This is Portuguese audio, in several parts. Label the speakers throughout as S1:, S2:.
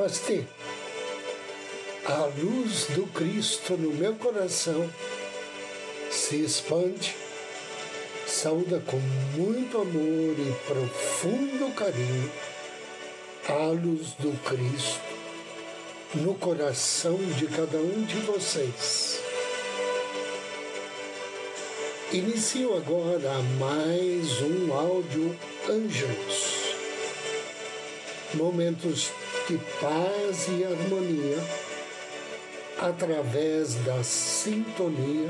S1: Namastê. A luz do Cristo no meu coração se expande, saúda com muito amor e profundo carinho a luz do Cristo no coração de cada um de vocês. Inicio agora mais um áudio Anjos. Momentos de paz e harmonia através da sintonia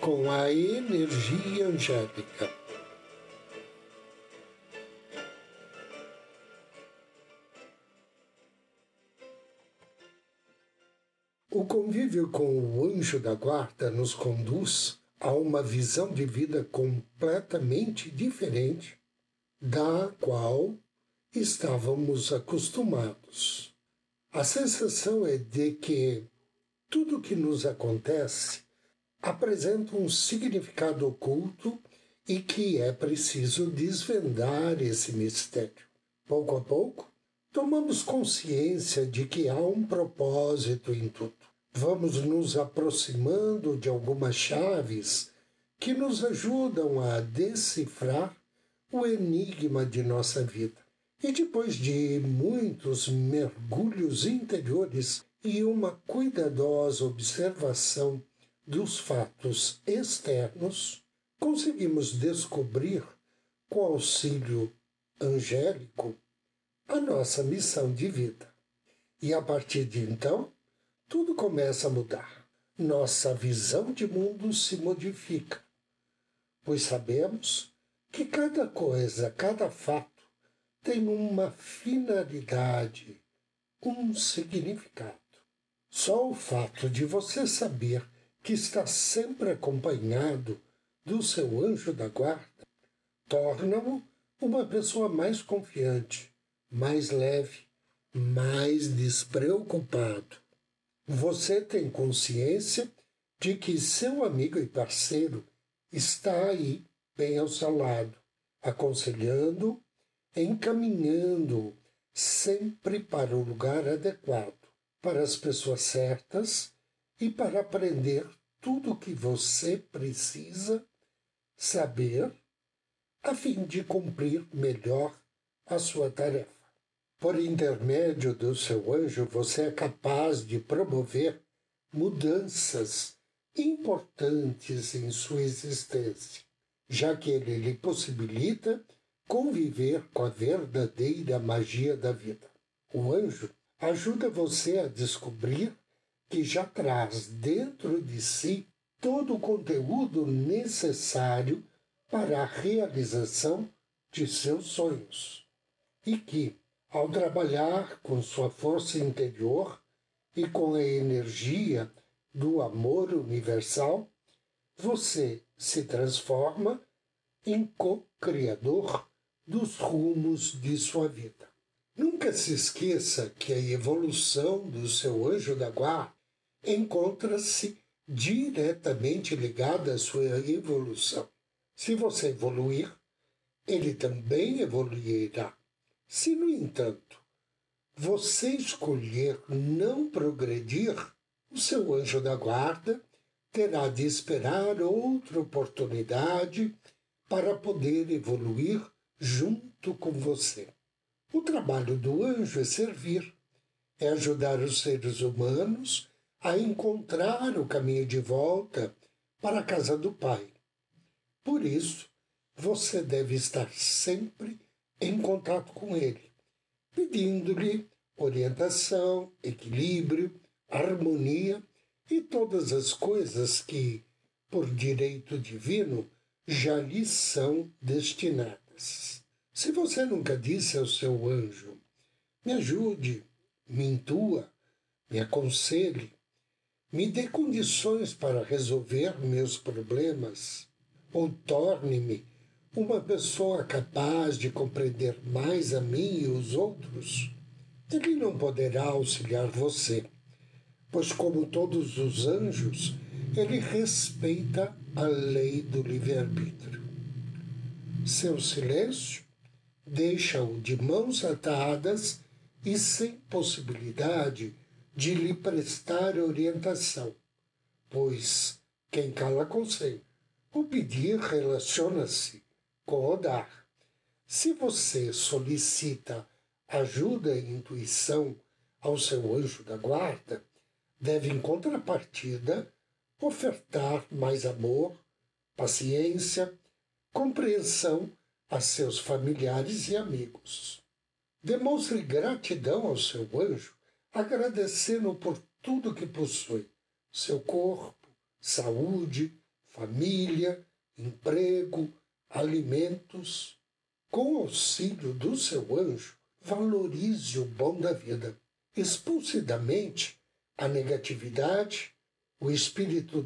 S1: com a energia angélica. O convívio com o anjo da guarda nos conduz a uma visão de vida completamente diferente da qual estávamos acostumados. A sensação é de que tudo que nos acontece apresenta um significado oculto e que é preciso desvendar esse mistério. Pouco a pouco, tomamos consciência de que há um propósito em tudo. Vamos nos aproximando de algumas chaves que nos ajudam a decifrar o enigma de nossa vida. E depois de muitos mergulhos interiores e uma cuidadosa observação dos fatos externos, conseguimos descobrir, com auxílio angélico, a nossa missão de vida. E a partir de então, tudo começa a mudar. Nossa visão de mundo se modifica, pois sabemos que cada coisa, cada fato, tem uma finalidade, um significado. Só o fato de você saber que está sempre acompanhado do seu anjo da guarda torna-o uma pessoa mais confiante, mais leve, mais despreocupado. Você tem consciência de que seu amigo e parceiro está aí, bem ao seu lado, aconselhando encaminhando sempre para o lugar adequado, para as pessoas certas e para aprender tudo o que você precisa saber a fim de cumprir melhor a sua tarefa. Por intermédio do seu anjo, você é capaz de promover mudanças importantes em sua existência, já que ele lhe possibilita conviver com a verdadeira magia da vida. O anjo ajuda você a descobrir que já traz dentro de si todo o conteúdo necessário para a realização de seus sonhos. E que, ao trabalhar com sua força interior e com a energia do amor universal, você se transforma em co-criador dos rumos de sua vida. Nunca se esqueça que a evolução do seu anjo da guarda encontra-se diretamente ligada à sua evolução. Se você evoluir, ele também evoluirá. Se, no entanto, você escolher não progredir, o seu anjo da guarda terá de esperar outra oportunidade para poder evoluir junto com você. O trabalho do anjo é servir, é ajudar os seres humanos a encontrar o caminho de volta para a casa do Pai. Por isso, você deve estar sempre em contato com Ele, pedindo-lhe orientação, equilíbrio, harmonia e todas as coisas que, por direito divino, já lhe são destinadas. Se você nunca disse ao seu anjo, me ajude, me intua, me aconselhe, me dê condições para resolver meus problemas, ou torne-me uma pessoa capaz de compreender mais a mim e os outros, ele não poderá auxiliar você, pois, como todos os anjos, ele respeita a lei do livre-arbítrio. Seu silêncio deixa-o de mãos atadas e sem possibilidade de lhe prestar orientação, pois quem cala consente. O pedir relaciona-se com o dar. Se você solicita ajuda e intuição ao seu anjo da guarda, deve, em contrapartida, ofertar mais amor, paciência, compreensão a seus familiares e amigos. Demonstre gratidão ao seu anjo, agradecendo por tudo que possui: seu corpo, saúde, família, emprego, alimentos. Com auxílio do seu anjo, valorize o bom da vida. Expulse da mente a negatividade, o espírito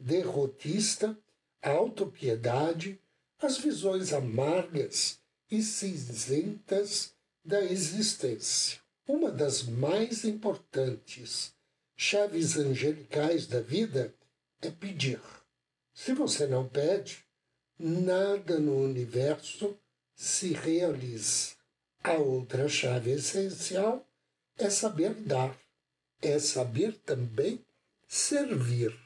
S1: derrotista, a autopiedade, as visões amargas e cinzentas da existência. Uma das mais importantes chaves angelicais da vida é pedir. Se você não pede, nada no universo se realiza. A outra chave essencial é saber dar, é saber também servir.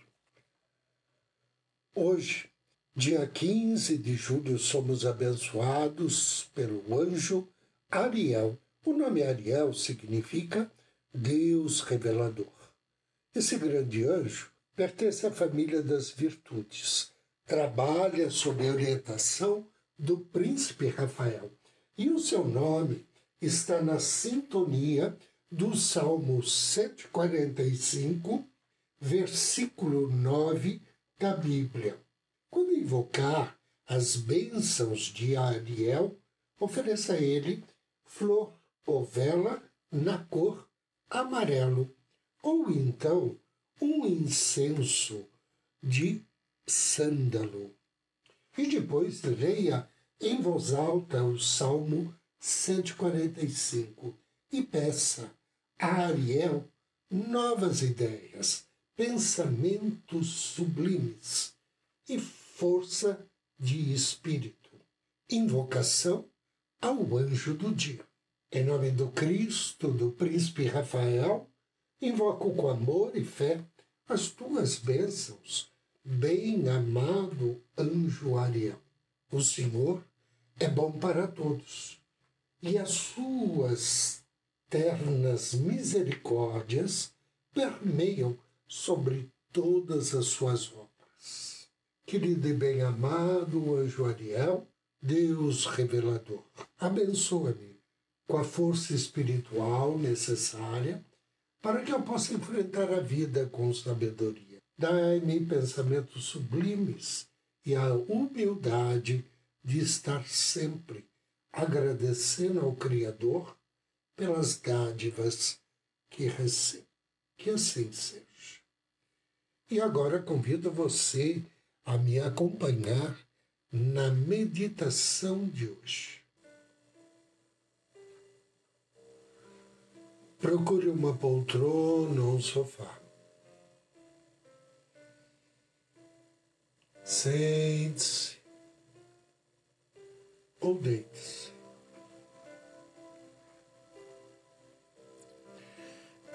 S1: Hoje, dia 15 de julho, somos abençoados pelo anjo Ariel. O nome Ariel significa Deus revelador. Esse grande anjo pertence à família das virtudes. Trabalha sob a orientação do príncipe Rafael. E o seu nome está na sintonia do Salmo 145, versículo 9 da Bíblia. Invocar as bênçãos de Ariel, ofereça a ele flor ou vela na cor amarelo, ou então um incenso de sândalo. E depois leia em voz alta o Salmo 145 e peça a Ariel novas ideias, pensamentos sublimes e força de espírito. Invocação ao anjo do dia. Em nome do Cristo, do príncipe Rafael, Invoco com amor e fé as tuas bênçãos, bem amado anjo Ariel. O Senhor é bom para todos, e as suas ternas misericórdias permeiam sobre todas as suas obras. Querido e bem amado anjo Ariel, Deus revelador, abençoa-me com a força espiritual necessária para que eu possa enfrentar a vida com sabedoria. Dai-me pensamentos sublimes e a humildade de estar sempre agradecendo ao Criador pelas dádivas que recebo. Que assim seja. E agora convido você a me acompanhar na meditação de hoje. Procure uma poltrona ou um sofá. Sente-se ou deite-se.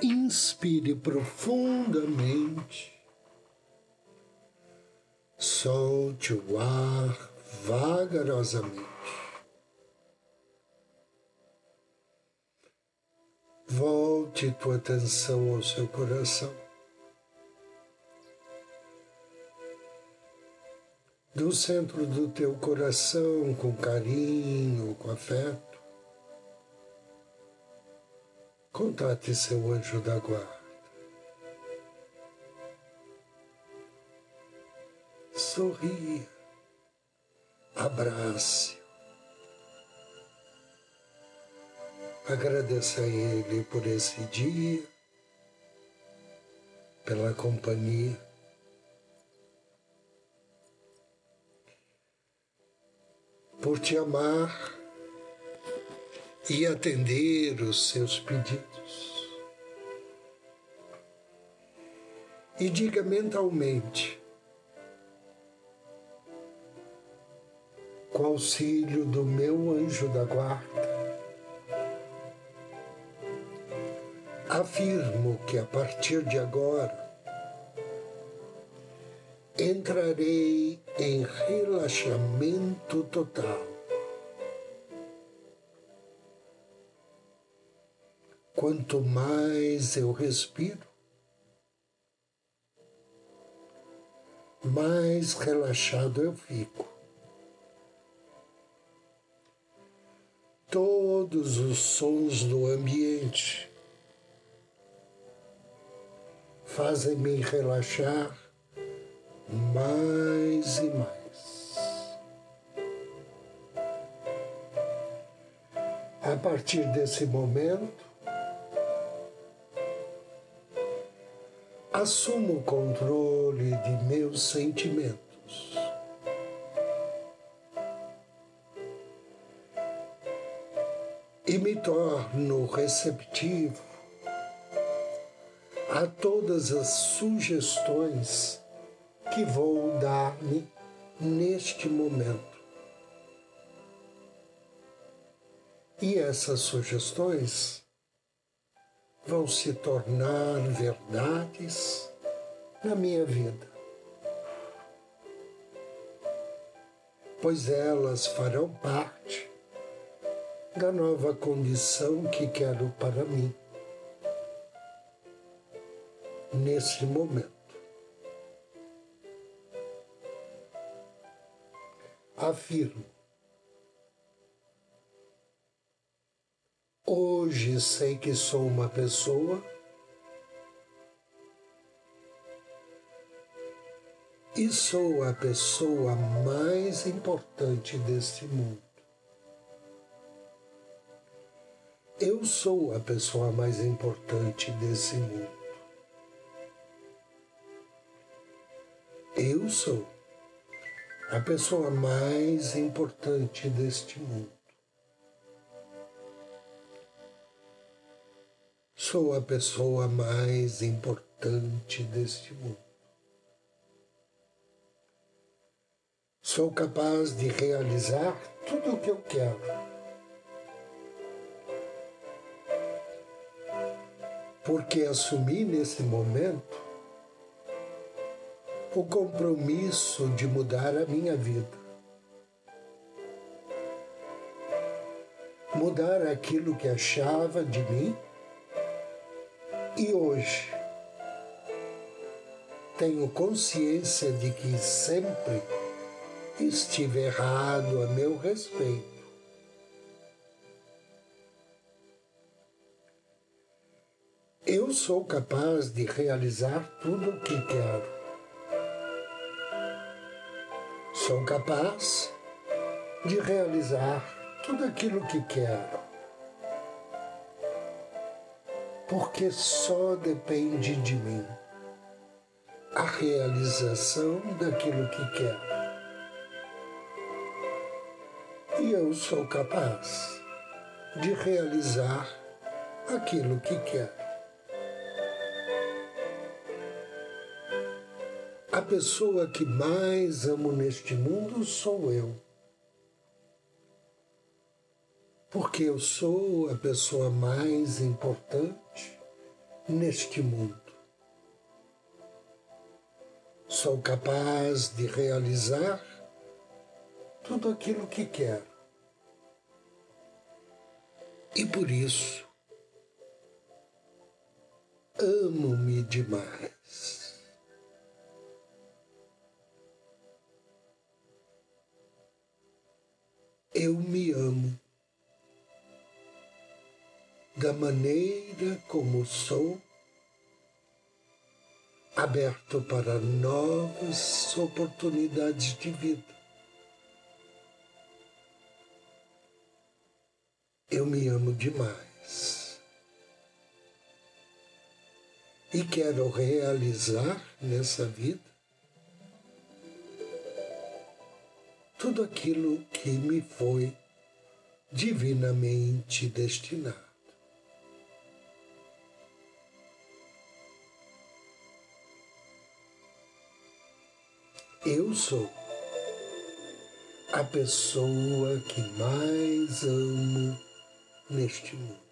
S1: Inspire profundamente. Solte o ar vagarosamente. Volte tua atenção ao seu coração. Do centro do teu coração, com carinho, com afeto, contate seu anjo da guarda. Sorria, abrace Agradeça a Ele por esse dia, pela companhia. Por te amar e atender os seus pedidos. E diga mentalmente, com auxílio do meu anjo da guarda, Afirmo que a partir de agora entrarei em relaxamento total. Quanto mais eu respiro, mais relaxado eu fico. Todos os sons do ambiente fazem-me relaxar mais e mais. A partir desse momento, assumo o controle de meus sentimentos. E me torno receptivo a todas as sugestões que vou dar-me neste momento. E essas sugestões vão se tornar verdades na minha vida, pois elas farão parte da nova condição que quero para mim nesse momento. Afirmo Hoje sei que sou uma pessoa e sou a pessoa mais importante deste mundo. Eu sou a pessoa mais importante desse mundo. Eu sou a pessoa mais importante deste mundo. Sou a pessoa mais importante deste mundo. Sou capaz de realizar tudo o que eu quero. Porque assumi nesse momento o compromisso de mudar a minha vida. Mudar aquilo que achava de mim e hoje tenho consciência de que sempre estive errado a meu respeito. Eu sou capaz de realizar tudo o que quero. Sou capaz de realizar tudo aquilo que quero porque só depende de mim a realização daquilo que quero. E eu sou capaz de realizar aquilo que quero. Pessoa que mais amo neste mundo sou eu. porque eu sou a pessoa mais importante neste mundo. Sou capaz de realizar tudo aquilo que quero. E por isso, amo-me demais. Eu me amo da maneira como sou, aberto para novas oportunidades de vida. Eu me amo demais e quero realizar nessa vida tudo aquilo que me foi divinamente destinado. Eu sou a pessoa que mais amo neste mundo.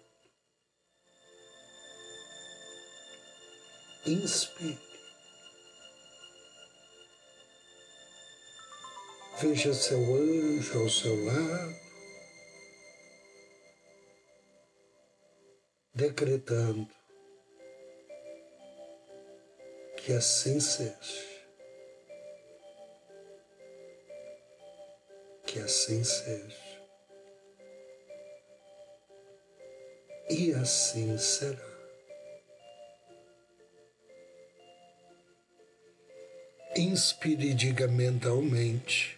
S1: Inspire. Veja seu anjo ao seu lado, decretando que assim seja. Que assim seja. E assim será. Inspire e diga mentalmente.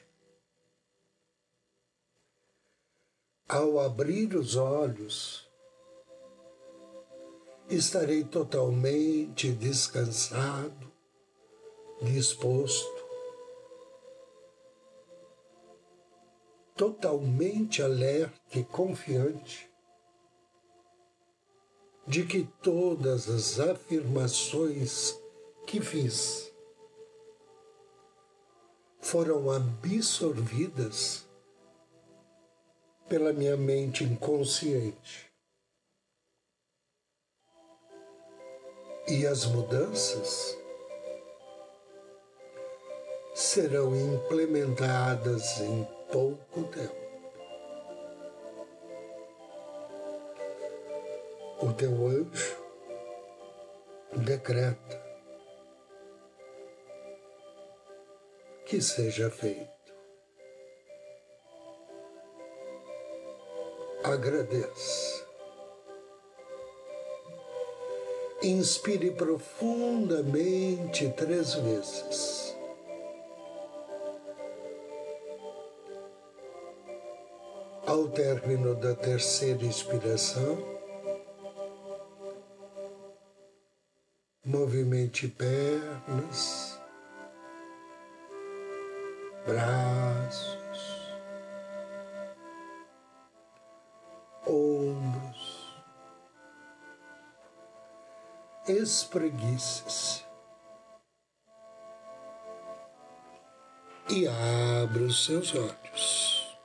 S1: Ao abrir os olhos, estarei totalmente descansado, disposto, totalmente alerta e confiante de que todas as afirmações que fiz foram absorvidas pela minha mente inconsciente. E as mudanças serão implementadas em pouco tempo. O teu anjo decreta que seja feito. Agradeça. Inspire profundamente três vezes. Ao término da terceira inspiração, movimente pernas, braços, espreguice-se e abra os seus olhos.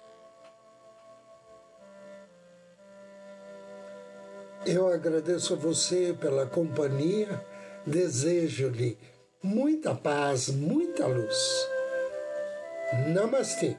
S1: Eu agradeço a você pela companhia, desejo-lhe muita paz, muita luz. Namastê.